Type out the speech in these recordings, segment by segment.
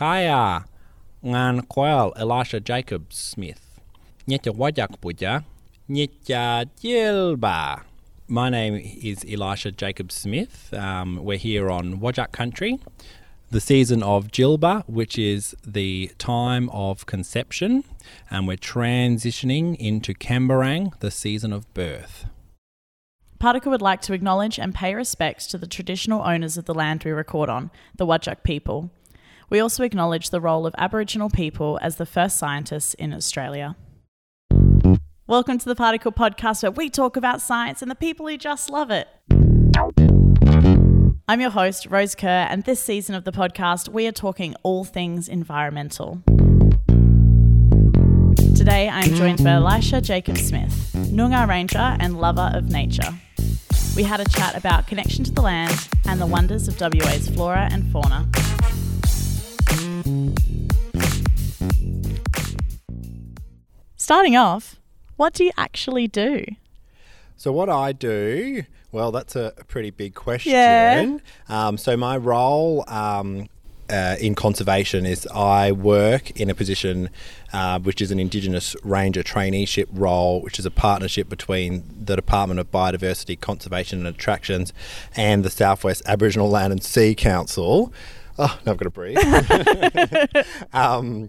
Kaya ngan koel Elisha Jacobs-Smith. Nyetja wajak puja. Nyetja jilba. My name is Elisha Jacobs-Smith. Um, we're here on Wajak country, the season of Jilba, which is the time of conception, and we're transitioning into Kambarang, the season of birth. Particle would like to acknowledge and pay respects to the traditional owners of the land we record on, the Wajak people. We also acknowledge the role of Aboriginal people as the first scientists in Australia. Welcome to the Particle Podcast, where we talk about science and the people who just love it. I'm your host, Rose Kerr, and this season of the podcast, we are talking all things environmental. Today, I am joined by Elisha Jacobs-Smith, Noongar Ranger and lover of nature. We had a chat about connection to the land and the wonders of WA's flora and fauna. Starting off, what do you actually do? So, what I do, well, that's a pretty big question. Yeah. Um, so, my role um, uh, in conservation is I work in a position uh, which is an Indigenous Ranger traineeship role, which is a partnership between the Department of Biodiversity, Conservation and Attractions and the Southwest Aboriginal Land and Sea Council. Oh, now I've got to breathe. um,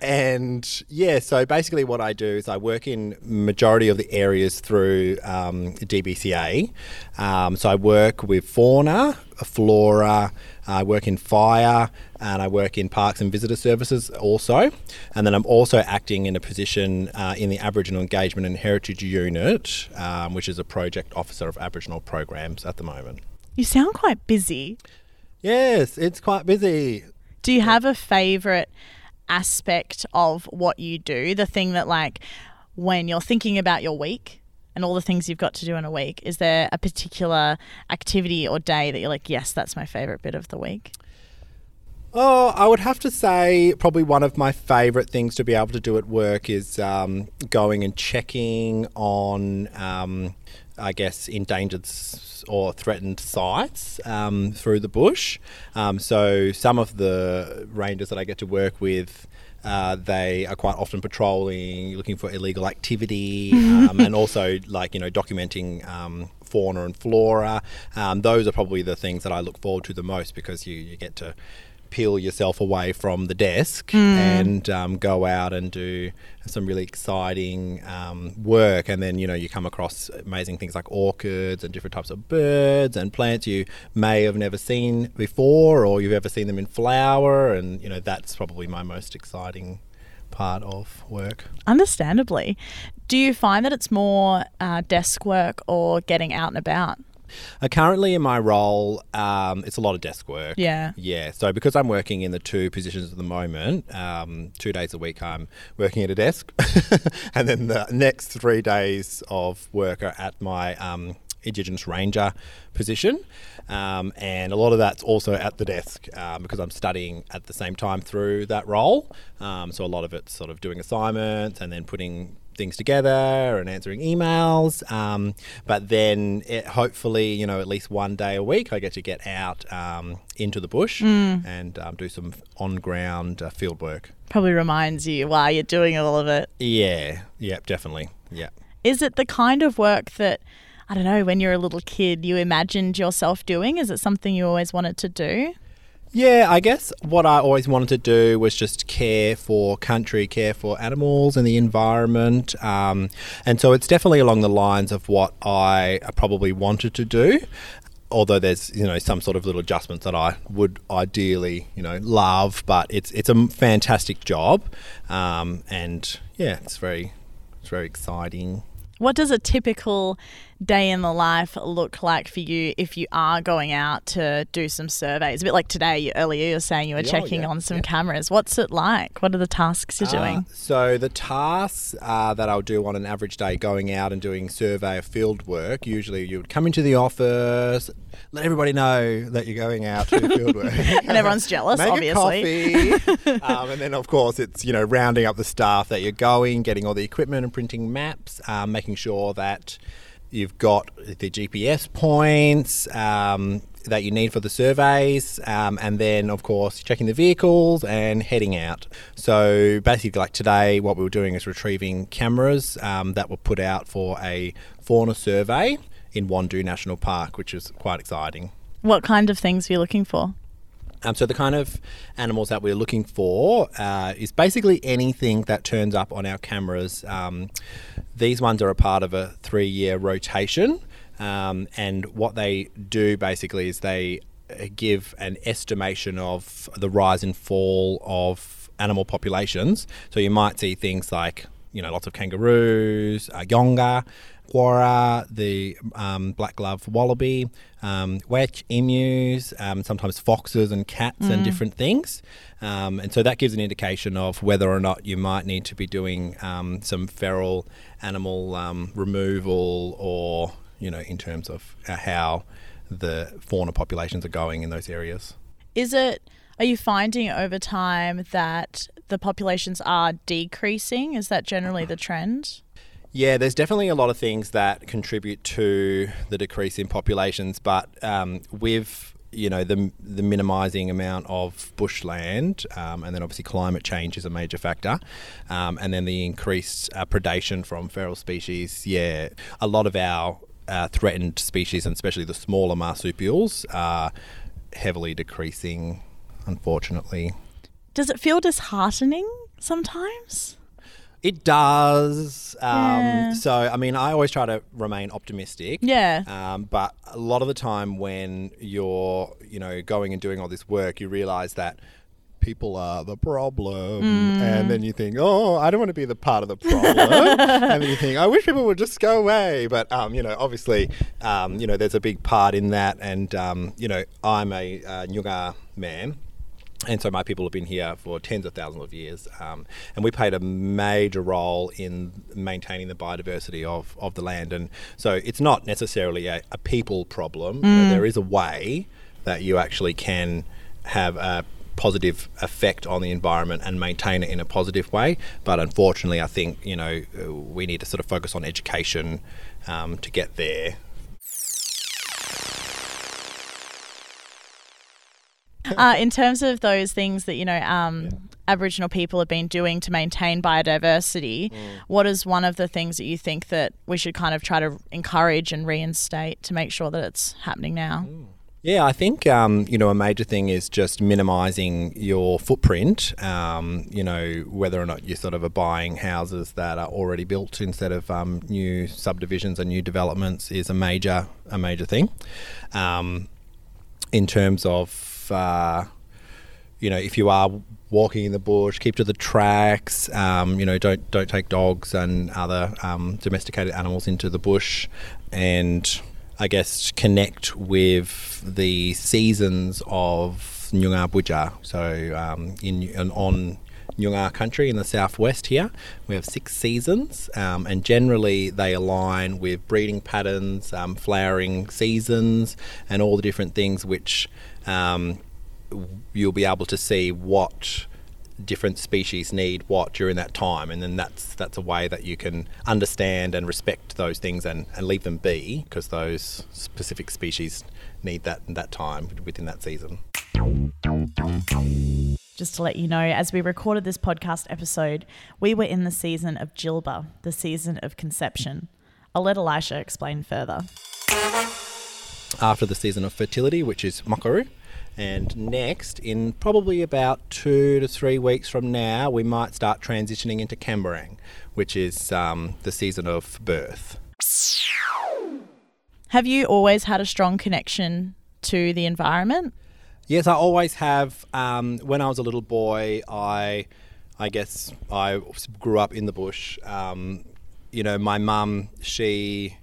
and yeah, so basically what I do is I work in majority of the areas through um, DBCA. Um, so I work with fauna, flora, I work in fire, and I work in parks and visitor services also. And then I'm also acting in a position uh, in the Aboriginal Engagement and Heritage Unit, um, which is a project officer of Aboriginal programs at the moment. You sound quite busy. Yes, it's quite busy. Do you have a favourite aspect of what you do? The thing that, like, when you're thinking about your week and all the things you've got to do in a week, is there a particular activity or day that you're like, yes, that's my favourite bit of the week? Oh, I would have to say probably one of my favourite things to be able to do at work is um, going and checking on, um, I guess, endangered or threatened sites um, through the bush. Um, so some of the rangers that I get to work with. Uh, they are quite often patrolling, looking for illegal activity, um, and also like you know documenting um, fauna and flora. Um, those are probably the things that I look forward to the most because you, you get to peel yourself away from the desk and um, go out and do some really exciting um, work. And then, you know, you come across amazing things like orchids and different types of birds and plants you may have never seen before or you've ever seen them in flower. And, you know, that's probably my most exciting part of work. Understandably. Do you find that it's more uh, desk work or getting out and about? Uh, currently, in my role, um, it's a lot of desk work. Yeah. Yeah. So because I'm working in the two positions at the moment, um, two days a week I'm working at a desk, and then the next three days of work are at my um, Indigenous Ranger position. Um, and a lot of that's also at the desk um, because I'm studying at the same time through that role. Um, so a lot of it's sort of doing assignments and then putting things together and answering emails. Um, but then it, hopefully, you know, at least one day a week, I get to get out um, into the bush and um, do some on ground uh, field work. Probably reminds you why you're doing all of it. Yeah, yeah, definitely. Yeah. Is it the kind of work that, I don't know, when you're a little kid, you imagined yourself doing? Is it something you always wanted to do? Yeah, I guess what I always wanted to do was just care for country, care for animals and the environment. Um, and so it's definitely along the lines of what I probably wanted to do. Although there's you know some sort of little adjustments that I would ideally you know love, but it's it's a fantastic job, um, and yeah, it's very it's very exciting. What does a typical day in the life look like for you if you are going out to do some surveys? A bit like today, you, earlier you were saying you were Yeah, checking yeah, on some yeah. cameras. What's it like? What are the tasks you're Uh, doing? so the tasks uh, that I'll do on an average day, going out and doing survey of field work. Usually, you would come into the office, let everybody know that you're going out to field work, And everyone's jealous, Make obviously. a coffee, um, and then of course it's you know rounding up the staff that you're going, getting all the equipment and printing maps, um, making sure that you've got the GPS points um, that you need for the surveys, um, and then of course checking the vehicles and heading out. So basically, like today, what we were doing is retrieving cameras um, that were put out for a fauna survey in Wandoo National Park, which is quite exciting. What kind of things are you looking for? Um, so the kind of animals that we're looking for uh, is basically anything that turns up on our cameras. Um, these ones are a part of a three-year rotation, um, and what they do basically is they uh, give an estimation of the rise and fall of animal populations. So you might see things like you know lots of kangaroos, uh, yonga, quorra, the um, black glove wallaby, um, wetch, emus, um, sometimes foxes and cats and different things. Um, and so that gives an indication of whether or not you might need to be doing um, some feral animal um, removal or, you know, in terms of uh, how the fauna populations are going in those areas. Is it, are you finding over time that the populations are decreasing? Is that generally the trend? Yeah, there's definitely a lot of things that contribute to the decrease in populations, but um, with you know the the minimising amount of bushland, um, and then obviously climate change is a major factor, um, and then the increased uh, predation from feral species. Yeah, a lot of our uh, threatened species, and especially the smaller marsupials, are heavily decreasing. Unfortunately, Does it feel disheartening sometimes? It does. Um, Yeah. So, I mean, I always try to remain optimistic. Yeah. Um, but a lot of the time, when you're, you know, going and doing all this work, you realize that people are the problem, and then you think, oh, I don't want to be the part of the problem, and then you think, I wish people would just go away. But um, you know, obviously, um, you know, there's a big part in that, and um, you know, I'm a uh, Nyunga man. And so my people have been here for tens of thousands of years, um, and we played a major role in maintaining the biodiversity of, of the land. And so it's not necessarily a, a people problem. You know, there is a way that you actually can have a positive effect on the environment and maintain it in a positive way. But unfortunately, I think you know we need to sort of focus on education um, to get there. uh, in terms of those things that you know um, Aboriginal people have been doing to maintain biodiversity, what is one of the things that you think that we should kind of try to encourage and reinstate to make sure that it's happening now? Yeah, I think um, you know a major thing is just minimising your footprint. Um, you know whether or not you sort of are buying houses that are already built instead of um, new subdivisions and new developments is a major a major thing. Um, in terms of uh, you know if you are walking in the bush, keep to the tracks. Um, you know don't don't take dogs and other um, domesticated animals into the bush, and I guess connect with the seasons of Nyunga Buja. So um, in and on Nyunga country in the southwest here, we have six seasons, um, and generally they align with breeding patterns, um, flowering seasons, and all the different things which um, you'll be able to see what different species need what during that time and then that's that's a way that you can understand and respect those things and, and leave them be because those specific species need that that time within that season Just to let you know, as we recorded this podcast episode, we were in the season of Jilba, the season of conception. I'll let Elisha explain further. after the season of fertility which is Makuru and next in probably about two to three weeks from now we might start transitioning into Kambarang which is um, the season of birth Have you always had a strong connection to the environment? Yes, I always have. Um, when I was a little boy, I, I guess I grew up in the bush. Um, you know, my mum, she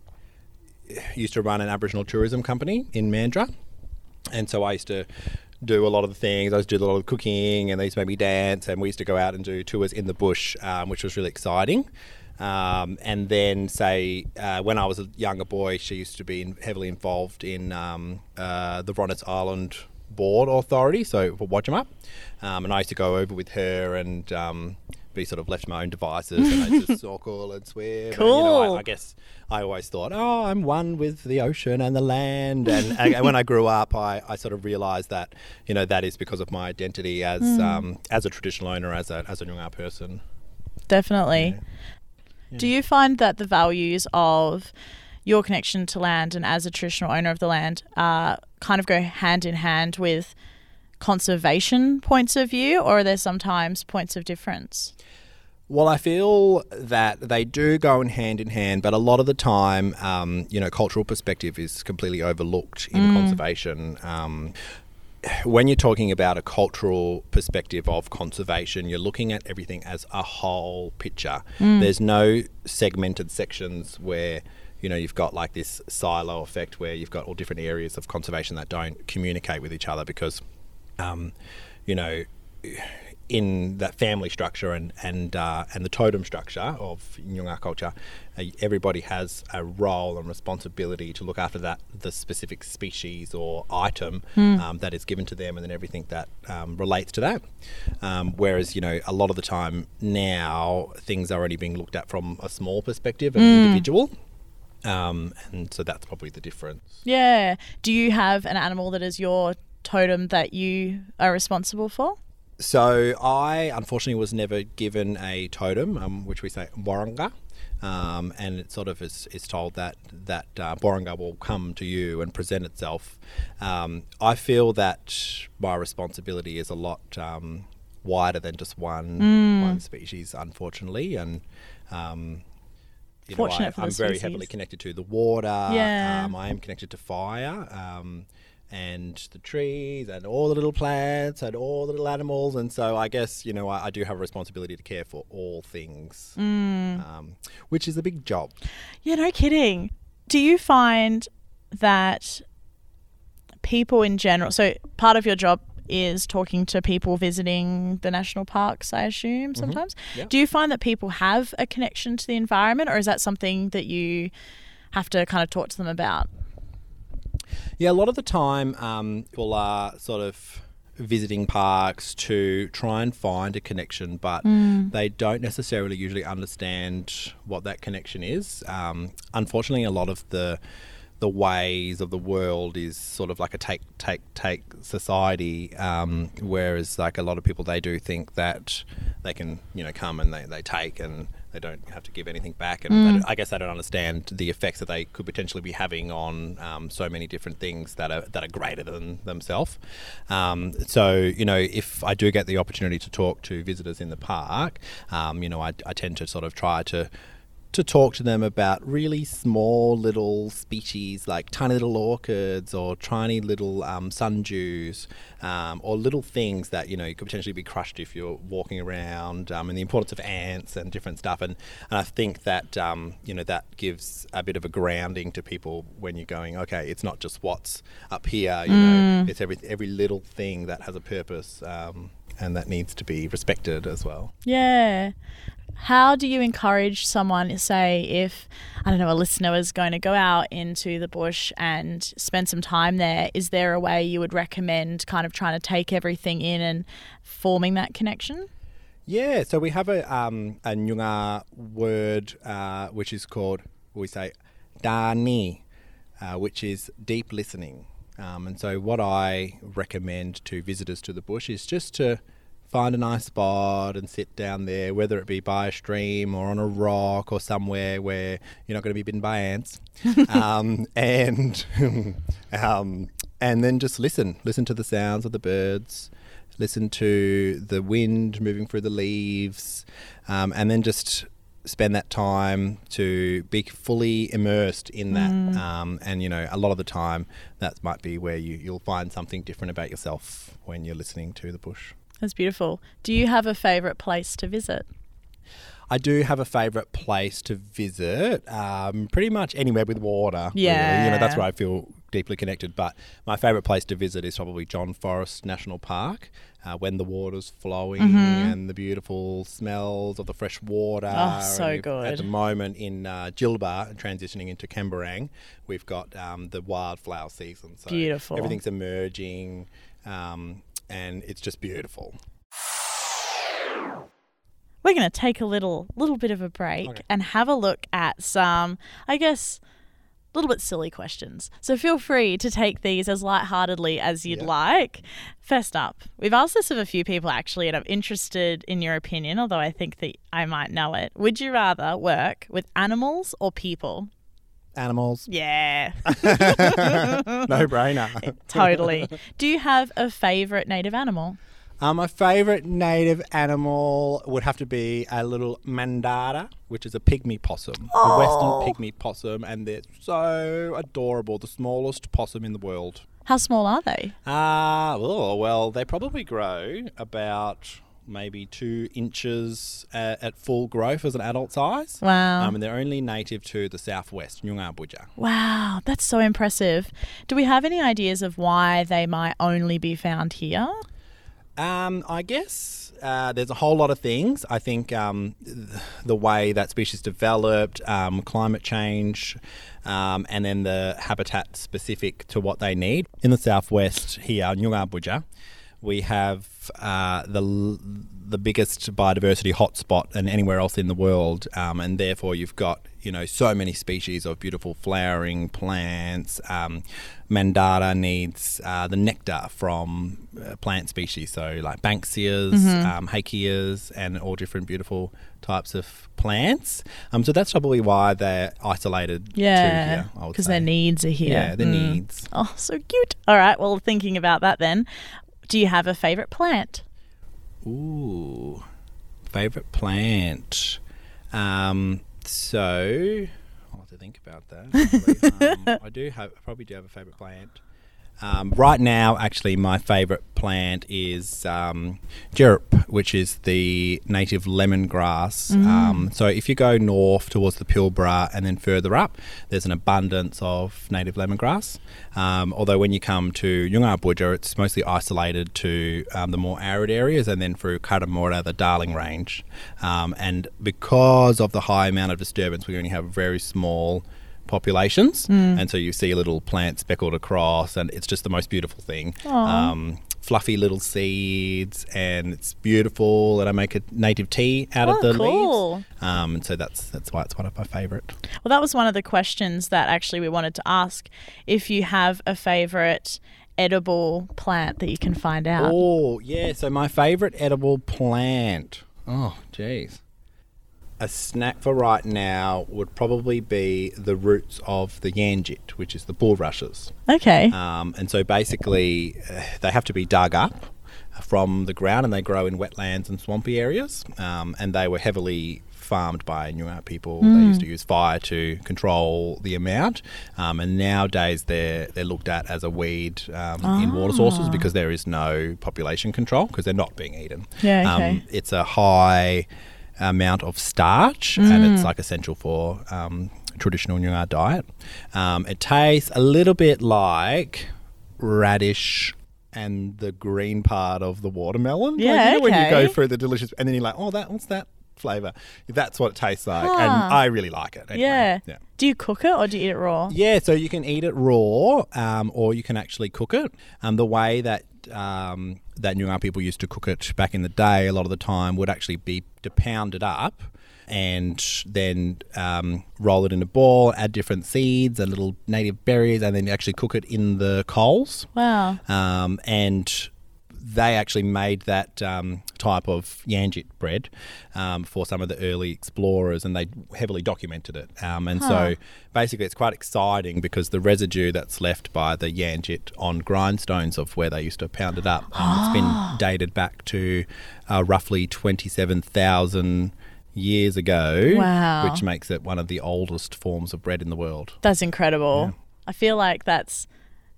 used to run an Aboriginal tourism company in Mandurah, and so I used to do a lot of the things. I used to do a lot of cooking, and they used to make me dance, and we used to go out and do tours in the bush, um, which was really exciting. Um, and then, say, uh, when I was a younger boy, she used to be in, heavily involved in um, uh, the Rottnest Island Board Authority, so for Wadjemup. Um, and I used to go over with her and um, be sort of left to my own devices and I just snorkel and swim. And, you know, Cool. I, I guess I always thought, oh, I'm one with the ocean and the land. And, and when I grew up, I, I sort of realised that you know that is because of my identity as um, as a traditional owner, as a as a Noongar person. Definitely. Do you find that the values of your connection to land and as a traditional owner of the land uh, kind of go hand in hand with conservation points of view, or are there sometimes points of difference? Well, I feel that they do go in hand in hand, but a lot of the time, um, you know, cultural perspective is completely overlooked in conservation. Um, when you're talking about a cultural perspective of conservation, you're looking at everything as a whole picture. There's no segmented sections where you know you've got like this silo effect where you've got all different areas of conservation that don't communicate with each other because um, you know, in that family structure and and uh, and the totem structure of Nyungar culture, uh, everybody has a role and responsibility to look after that the specific species or item um, that is given to them, and then everything that um, relates to that. Um, whereas you know, a lot of the time now things are only being looked at from a small perspective, an individual. Um, and so that's probably the difference. Yeah. Do you have an animal that is your totem that you are responsible for? So I unfortunately was never given a totem, um, which we say Boranga. Um, and it sort of is, is told that that uh, Boranga will come to you and present itself. Um, I feel that my responsibility is a lot um, wider than just one one species, unfortunately, and um, you know, Fortunate I, for I'm very heavily connected to the water. Yeah. Um, I am connected to fire. Um, and the trees and all the little plants and all the little animals and so I guess you know I, I do have a responsibility to care for all things, Mm. um, which is a big job. Yeah, no kidding. Do you find that people in general, so part of your job is talking to people visiting the national parks, I assume, sometimes. Yeah. Do you find that people have a connection to the environment, or is that something that you have to kind of talk to them about? Yeah, a lot of the time um, people are sort of visiting parks to try and find a connection, but they don't necessarily usually understand what that connection is. Um, unfortunately, a lot of the the ways of the world is sort of like a take take take society um, whereas like a lot of people they do think that they can you know come and they, they take and they don't have to give anything back and don't- I guess they don't understand the effects that they could potentially be having on um, so many different things that are that are greater than themselves. Um, so you know if I do get the opportunity to talk to visitors in the park um, you know I, I tend to sort of try to to talk to them about really small little species like tiny little orchids or tiny little um, sundews um, or little things that you know could potentially be crushed if you're walking around um, and the importance of ants and different stuff. And, and I think that um, you know that gives a bit of a grounding to people when you're going okay it's not just what's up here you know it's every every little thing that has a purpose um, and that needs to be respected as well Yeah. How do you encourage someone, say, if, I don't know, a listener is going to go out into the bush and spend some time there? Is there a way you would recommend kind of trying to take everything in and forming that connection? Yeah, so we have a um, a Nyungar word uh, which is called we say dani, uh, which is deep listening. Um, and so what I recommend to visitors to the bush is just to find a nice spot and sit down there, whether it be by a stream or on a rock or somewhere where you're not going to be bitten by ants, um, and um, and then just listen, listen to the sounds of the birds, listen to the wind moving through the leaves, um, and then just spend that time to be fully immersed in that. Um, and you know, a lot of the time, that might be where you you'll find something different about yourself when you're listening to the bush. That's beautiful. Do you have a favourite place to visit? I do have a favourite place to visit. Um, pretty much anywhere with water. really. you know that's where I feel deeply connected. But my favourite place to visit is probably John Forrest National Park. Uh, when the water's flowing and the beautiful smells of the fresh water. Mm-hmm. Oh, so good. At the moment in uh, Jilba, transitioning into Kambarang, we've got um, the wildflower season. So Beautiful. Everything's emerging, um, and it's just beautiful. we're going to take a little little bit of a break Okay. and have a look at some, I guess, little bit silly questions. So feel free to take these as lightheartedly as you'd Yeah. like. First up, we've asked this of a few people actually, and I'm interested in your opinion, although I think that I might know it. Would you rather work with animals or people? Animals. Yeah, no brainer. totally. Do you have a favorite native animal? Um, my favourite native animal would have to be a little mandara, which is a pygmy possum, Oh. a western pygmy possum, and they're so adorable. The smallest possum in the world. How small are they? Ah, oh, well, they probably grow about maybe two inches at, at full growth as an adult size. Wow. Um, and they're only native to the southwest, Nyungar Buja. Wow, that's so impressive. Do we have any ideas of why they might only be found here? Um, I guess uh, there's a whole lot of things. I think um, th- the way that species developed, um, climate change, um, and then the habitat specific to what they need. In the southwest here, Nyungar Buja, we have uh, the the biggest biodiversity hotspot than anywhere else in the world, um, and therefore you've got you know so many species of beautiful flowering plants. Um, Mandara needs uh, the nectar from uh, plant species, so like Banksias, um, Hakeas, and all different beautiful types of plants. Um, so that's probably why they're isolated Yeah, here. Because their needs are here. Yeah, their Mm. needs. Oh, so cute. All right, well, thinking about that then, do you have a favorite plant? Ooh, favorite plant. Um, so I'll have to think about that. um, I do have, I probably do have a favorite plant. Um, right now, actually, my favourite plant is um, Jerup, which is the native lemongrass. Um, so, if you go north towards the Pilbara and then further up, there's an abundance of native lemongrass. Um, although, when you come to Yungabuja, it's mostly isolated to um, the more arid areas and then through Karamora, the Darling Range. Um, and because of the high amount of disturbance, we only have very small populations, and so you see a little plant speckled across, and it's just the most beautiful thing. Um, fluffy little seeds, and it's beautiful. And I make a native tea out Oh, of the cool. leaves, um, and so that's that's why it's one of my favourite. Well, that was one of the questions that actually we wanted to ask. If you have a favorite edible plant that you can find out. Oh yeah, so my favourite edible plant. Oh jeez. A snack for right now would probably be the roots of the yanjit, which is the bulrushes. Okay. Um, and so basically, uh, they have to be dug up from the ground and they grow in wetlands and swampy areas. Um, and they were heavily farmed by Nuart people. They used to use fire to control the amount. Um, and nowadays, they're, they're looked at as a weed um, in water sources because there is no population control because they're not being eaten. Yeah, okay. Um, it's a high amount of starch and it's like essential for um, traditional Nuar diet. Um, it tastes a little bit like radish and the green part of the watermelon. Like, Yeah, you know when you go through the delicious and then you're like, oh, that what's that flavor? That's what it tastes like, and I really like it. anyway. yeah. yeah. Do you cook it or do you eat it raw? Yeah, so you can eat it raw, um, or you can actually cook it. Um, the way that um, that Noongar people used to cook it back in the day, a lot of the time would actually be to pound it up and then um, roll it in a ball, add different seeds and little native berries, and then actually cook it in the coals. Wow. Um, and they actually made that um, type of Yanjit bread um, for some of the early explorers, and they heavily documented it. Um, and so, basically, it's quite exciting because the residue that's left by the Yanjit on grindstones of where they used to pound it up, um, it's been dated back to uh, roughly twenty-seven thousand years ago, Wow. which makes it one of the oldest forms of bread in the world. That's incredible. I feel like that's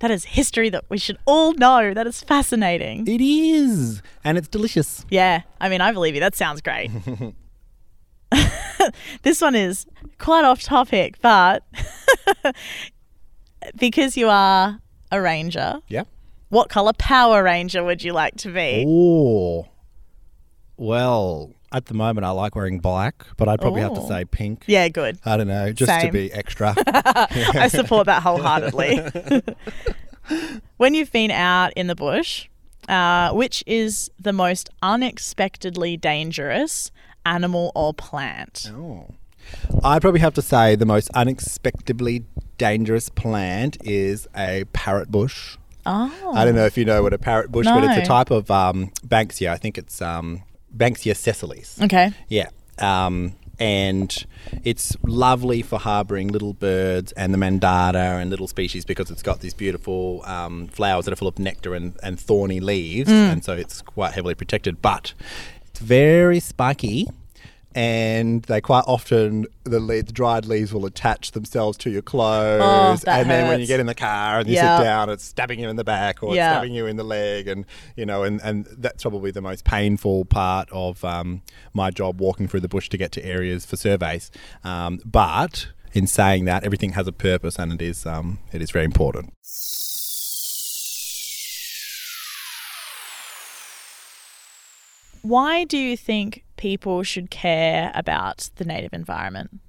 that is history that we should all know. That is fascinating. It is, and it's delicious. Yeah, I mean, I believe you. That sounds great. this one is quite off topic, but because you are a ranger, Yeah. what color Power Ranger would you like to be? Oh, well, at the moment I like wearing black, but I'd probably have to say pink. Yeah, good. I don't know, just Same. to be extra. I support that wholeheartedly. when you've been out in the bush, uh, which is the most unexpectedly dangerous animal or plant? Oh. I'd probably have to say the most unexpectedly dangerous plant is a parrot bush. Oh. I don't know if you know what a parrot bush, but it's a type of um, Banksia. I think it's um, Banksia sessilis. Okay. Yeah. Um, and it's lovely for harboring little birds and the mandata and little species because it's got these beautiful um, flowers that are full of nectar and, and thorny leaves. And so it's quite heavily protected. But it's very spiky. And they quite often the, le- the dried leaves will attach themselves to your clothes, Oh, and then when you get in the car and you Yeah. sit down, it's stabbing you in the back or Yeah. stabbing you in the leg, and you know, and, and that's probably the most painful part of um, my job, walking through the bush to get to areas for surveys. Um, but in saying that, everything has a purpose, and it is um, it is very important. Why do you think people should care about the native environment?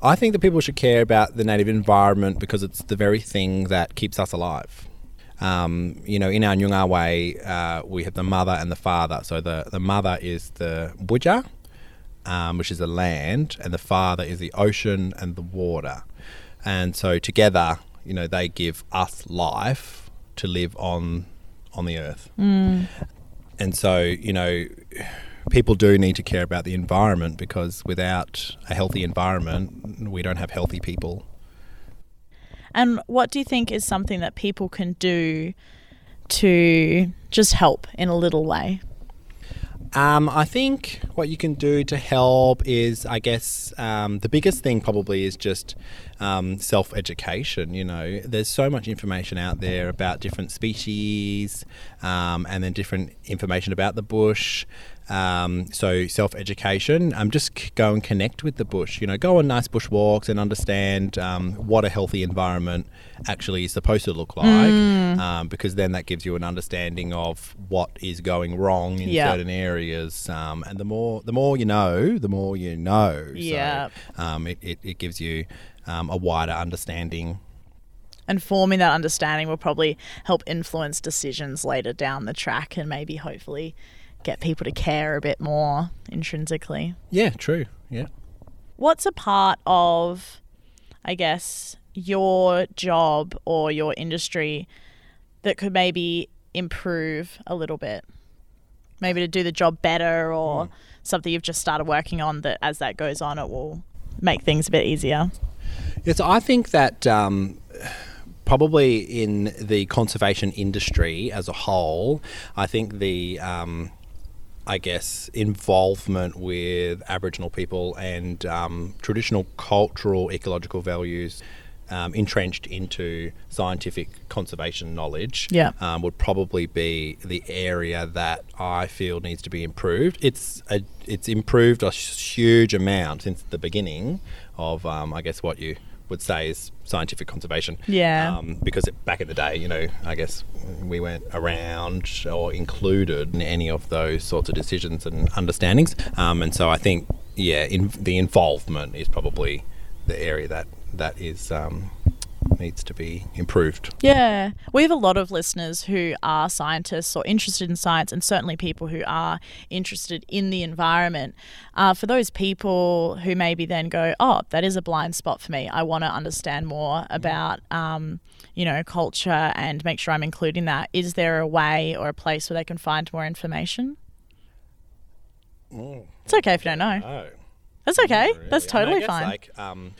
I think that people should care about the native environment because it's the very thing that keeps us alive. Um, you know, in our Nyungar way, uh, we have the mother and the father. So the, the mother is the buja, um, which is the land, and the father is the ocean and the water. And so together, you know, they give us life to live on on the earth. And so, you know, people do need to care about the environment because without a healthy environment, we don't have healthy people. And what do you think is something that people can do to just help in a little way? Um, I think what you can do to help is, I guess, um, the biggest thing probably is just um, self education. You know, there's so much information out there about different species um, and then different information about the bush. Um, so self education, um, just c- go and connect with the bush. You know, go on nice bush walks and understand um, what a healthy environment actually is supposed to look like, um, because then that gives you an understanding of what is going wrong in Yeah. certain areas. Um, and the more the more you know, the more you know. Yeah. So, um, it, it, it gives you um, a wider understanding. And forming that understanding will probably help influence decisions later down the track and maybe hopefully get people to care a bit more intrinsically. Yeah, true. Yeah. What's a part of, I guess, your job or your industry that could maybe improve a little bit? Maybe to do the job better or something you've just started working on that as that goes on, it will make things a bit easier. Yeah, so I think that um, probably in the conservation industry as a whole, I think the um, I guess involvement with Aboriginal people and um, traditional cultural ecological values. Um, entrenched into scientific conservation knowledge Yeah. um, would probably be the area that I feel needs to be improved. It's a, it's improved a huge amount since the beginning of, um, I guess, what you would say is scientific conservation. Yeah. Um, because it, back in the day, you know, I guess we weren't around or included in any of those sorts of decisions and understandings. Um, and so I think, yeah, in, the involvement is probably the area that that is um, needs to be improved. Yeah. We have a lot of listeners who are scientists or interested in science, and certainly people who are interested in the environment. Uh, for those people who maybe then go, oh, that is a blind spot for me. I want to understand more about, um, you know, culture and make sure I'm including that. Is there a way or a place where they can find more information? It's okay if you don't know. Oh. That's okay. That's I mean, I totally fine. Like, um,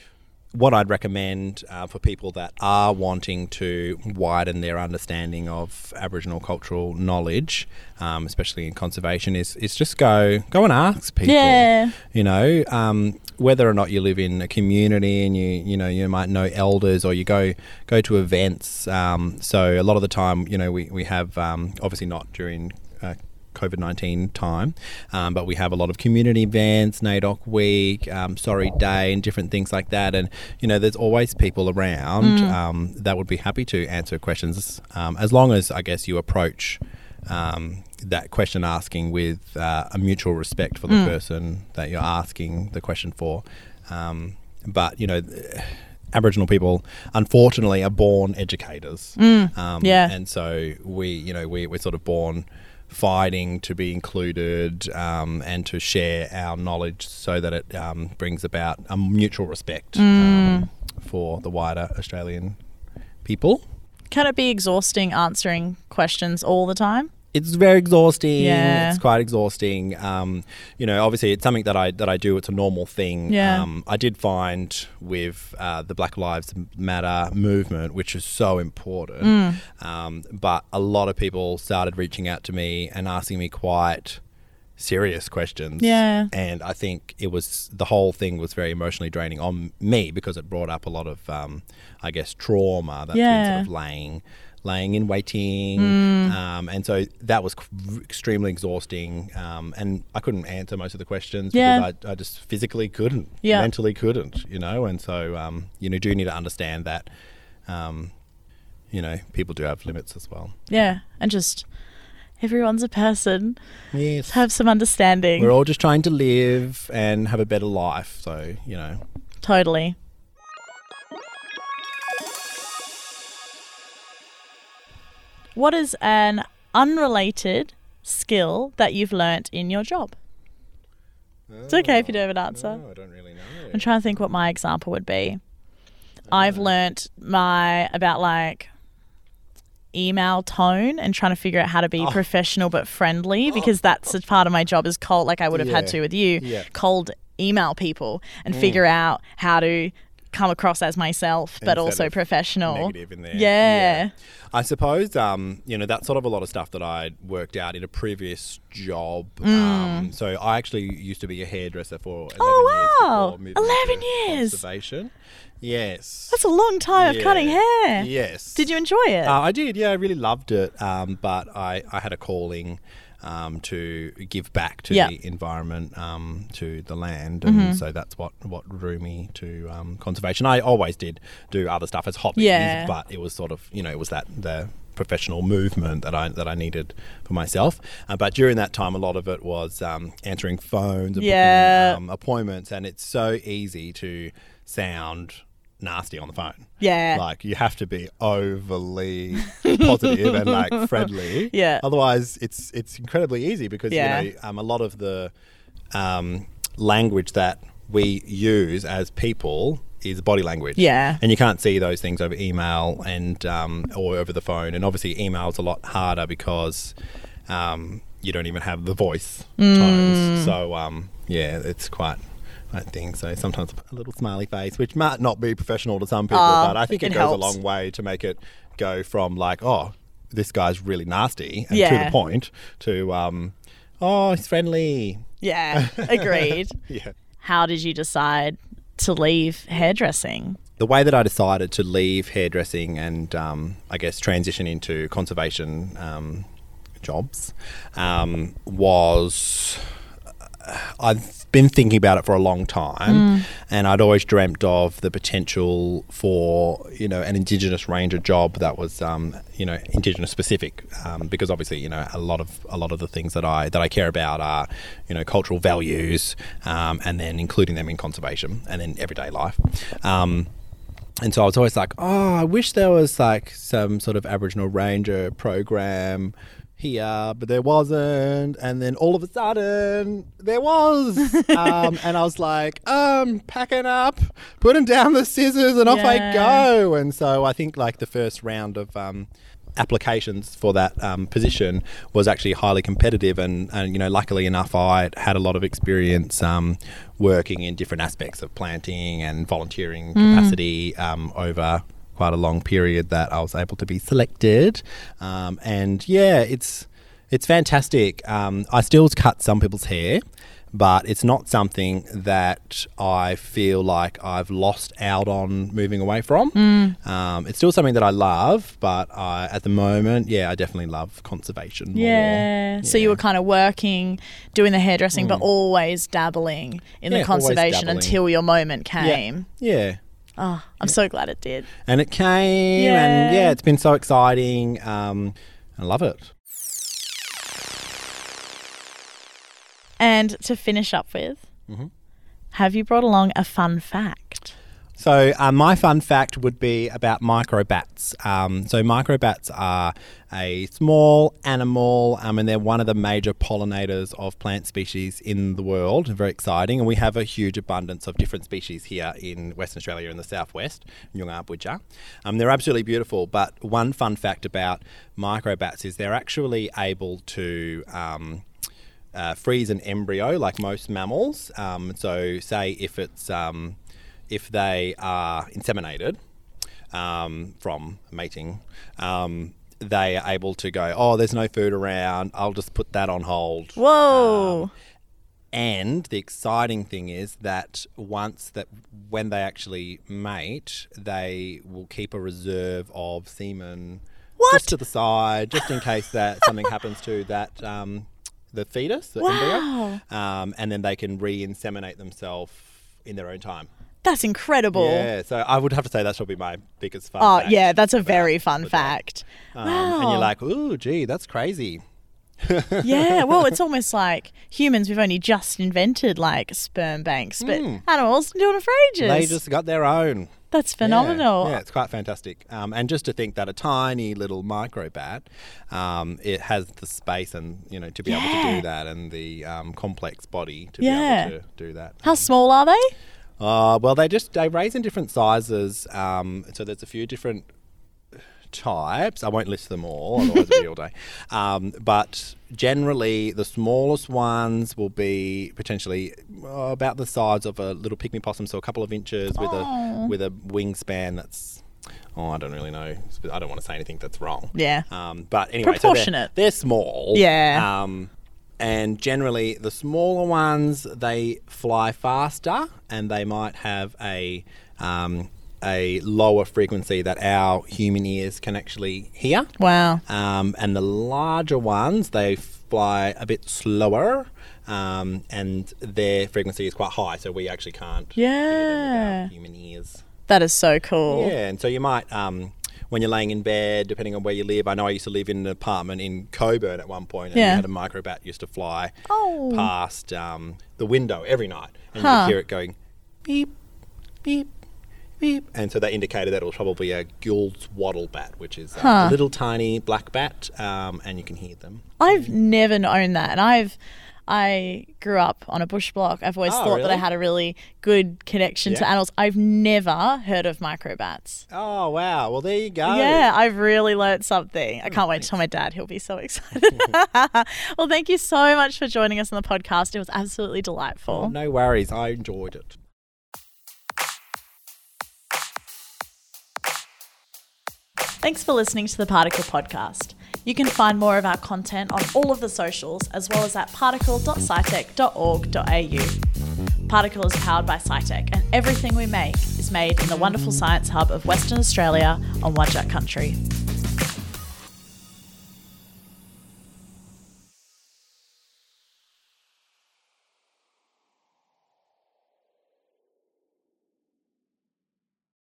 what I'd recommend uh, for people that are wanting to widen their understanding of Aboriginal cultural knowledge, um, especially in conservation, is is just go go and ask people. Yeah. You know, um, whether or not you live in a community and you you know you might know elders or you go go to events. Um, so a lot of the time, you know, we we have um, obviously not during. COVID 19 time, um, but we have a lot of community events, NAIDOC Week, um, Sorry Day, and different things like that. And, you know, there's always people around um, that would be happy to answer questions um, as long as, I guess, you approach um, that question asking with uh, a mutual respect for the person that you're asking the question for. Um, but, you know, Aboriginal people, unfortunately, are born educators. Um, yeah. And so we, you know, we, we're sort of born fighting to be included um, and to share our knowledge so that it um, brings about a mutual respect Mm. um, for the wider Australian people. Can it be exhausting answering questions all the time? It's very exhausting. Yeah. It's quite exhausting. Um, you know, obviously, it's something that I that I do. It's a normal thing. Yeah. Um, I did find with uh, the Black Lives Matter movement, which is so important, Mm. um, but a lot of people started reaching out to me and asking me quite serious questions. Yeah. And I think it was the whole thing was very emotionally draining on me because it brought up a lot of, um, I guess, trauma that's been sort of laying laying in waiting, Mm. um, and so that was extremely exhausting. Um, and I couldn't answer most of the questions Yeah. because I, I just physically couldn't, Yeah. mentally couldn't, you know. And so um, you know, do need to understand that, um, you know, people do have limits as well. Yeah, and just everyone's a person. Yes, Have some understanding. we're all just trying to live and have a better life. So you know, Totally. What is an unrelated skill that you've learnt in your job? It's okay if you don't have an answer. No, I don't really know. I'm trying to think what my example would be. I've uh, learnt my about like email tone and trying to figure out how to be Oh. professional but friendly oh. because that's a part of my job is cold like I would have had to with you Yeah. cold email people and mm. figure out how to come across as myself but Instead also professional. negative in there. Yeah. I suppose um, you know that's sort of a lot of stuff that I worked out in a previous job. Mm. Um, so I actually used to be a hairdresser for 11 Oh, wow. moving 11 years. Conservation. Yes. That's a long time of cutting hair. Yes. Did you enjoy it? Uh, I did. Yeah, I really loved it. Um, but I, I had a calling. Um, to give back to Yeah. the environment, um, to the land, and Mm-hmm. so that's what, what drew me to um, conservation. I always did do other stuff as hobbies, Yeah. but it was sort of you know it was that the professional movement that I that I needed for myself. Uh, but during that time, a lot of it was um, answering phones, and Yeah. booking, um, appointments, and it's so easy to sound nasty on the phone. yeah. Like you have to be overly positive and like friendly. Yeah. Otherwise, it's it's incredibly easy because Yeah. you know um, a lot of the um, language that we use as people is body language. Yeah. And you can't see those things over email and um, or over the phone. And obviously, email is a lot harder because um, you don't even have the voice Mm. tones. So um, yeah, it's quite. I think so. Sometimes a little smiley face, which might not be professional to some people, Ah, but I think it, it goes a long way to make it go from like, oh, this guy's really nasty and to the point to, um, oh, he's friendly. yeah. Agreed. Yeah. How did you decide to leave hairdressing? the way that I decided to leave hairdressing and um, I guess transition into conservation um, jobs um, was I've been thinking about it for a long time, and I'd always dreamt of the potential for you know an Indigenous ranger job that was um, you know Indigenous specific, um, because obviously you know a lot of a lot of the things that I that I care about are you know cultural values, um, and then including them in conservation and then everyday life. Um, and so I was always like, oh, I wish there was like some sort of Aboriginal Ranger program here, but there wasn't. And then all of a sudden, there was. um, and I was like, um, packing up, putting down the scissors, and off I go. And so I think like the first round of um, applications for that um, position was actually highly competitive and, and you know luckily enough I had a lot of experience um, working in different aspects of planting and volunteering capacity um, over quite a long period that I was able to be selected um, and yeah it's it's fantastic um, I still cut some people's hair but it's not something that I feel like I've lost out on moving away from. Um, it's still something that I love, but I, at the moment, yeah, I definitely love conservation more. Yeah. So you were kind of working, doing the hairdressing, but always dabbling in Yeah, the conservation until your moment came. Yeah. Oh, I'm so glad it did. And it came, Yeah. and yeah, it's been so exciting. Um, I love it. And to finish up with, Mhm. have you brought along a fun fact? So, uh, my fun fact would be about microbats. Um, so, microbats are a small animal, um, and they're one of the major pollinators of plant species in the world. Very exciting, and we have a huge abundance of different species here in Western Australia in the southwest, Nyungabwija. Um, they're absolutely beautiful, but one fun fact about microbats is they're actually able to um, uh, freeze an embryo like most mammals. Um, so, say if it's um, if they are inseminated um, from mating, um, they are able to go, oh, there's no food around. I'll just put that on hold. Whoa. Um, and the exciting thing is that once that when they actually mate, they will keep a reserve of semen What? just to the side, just in case that something happens to that um, the fetus, the embryo, um, and then they can re-inseminate themselves in their own time. That's incredible. Yeah, so I would have to say that's probably my biggest fun. Oh, fact yeah, that's a very fun fact. Um, And you're like, ooh, gee, that's crazy. yeah, well, it's almost like humans, we've only just invented like sperm banks, but Mm. animals been doing it for ages. They just got their own. That's phenomenal. Yeah, it's quite fantastic. Um, and just to think that a tiny little microbat, um, it has the space and you know to be able to do that, and the um, complex body to Yeah. be able to do that. How small are they? Uh, well, they just they raise in different sizes. Um, so there's a few different types. I won't list them all, otherwise it'll be all day. Um, but generally, the smallest ones will be potentially uh, about the size of a little pygmy possum, so a couple of inches with Aw. a with a wingspan that's. Oh, I don't really know. I don't want to say anything that's wrong. Yeah. Um, but anyway, so they're- Proportionate. they're, small. Yeah. Um, and generally, the smaller ones they fly faster, and they might have a um, a lower frequency that our human ears can actually hear. Wow. Um, and the larger ones they fly a bit slower. Um, and their frequency is quite high, so we actually can't hear them with Yeah. our human ears. That is so cool. Yeah, and so you might, um, when you're laying in bed, depending on where you live. I know I used to live in an apartment in Cockburn at one point, and Yeah. we had a microbat used to fly Oh. past um, the window every night, and Huh. you hear it going beep, beep, beep, and so that indicated that it was probably a Gould's wattle bat, which is uh, Huh. a little tiny black bat, um, and you can hear them. I've never known that, and I've I grew up on a bush block. I've always Oh, thought that I had a really good connection to animals. I've never heard of microbats. Oh wow! Well, there you go. Yeah, I've really learnt something. I hmm, can't wait to tell my dad. He'll be so excited. well, thank you so much for joining us on the podcast. It was absolutely delightful. Oh, no worries. I enjoyed it. Thanks for listening to the Particle Podcast. You can find more of our content on all of the socials as well as at particle.scitech.org.au. Particle is powered by SciTech and everything we make is made in the wonderful science hub of Western Australia on Wajak country.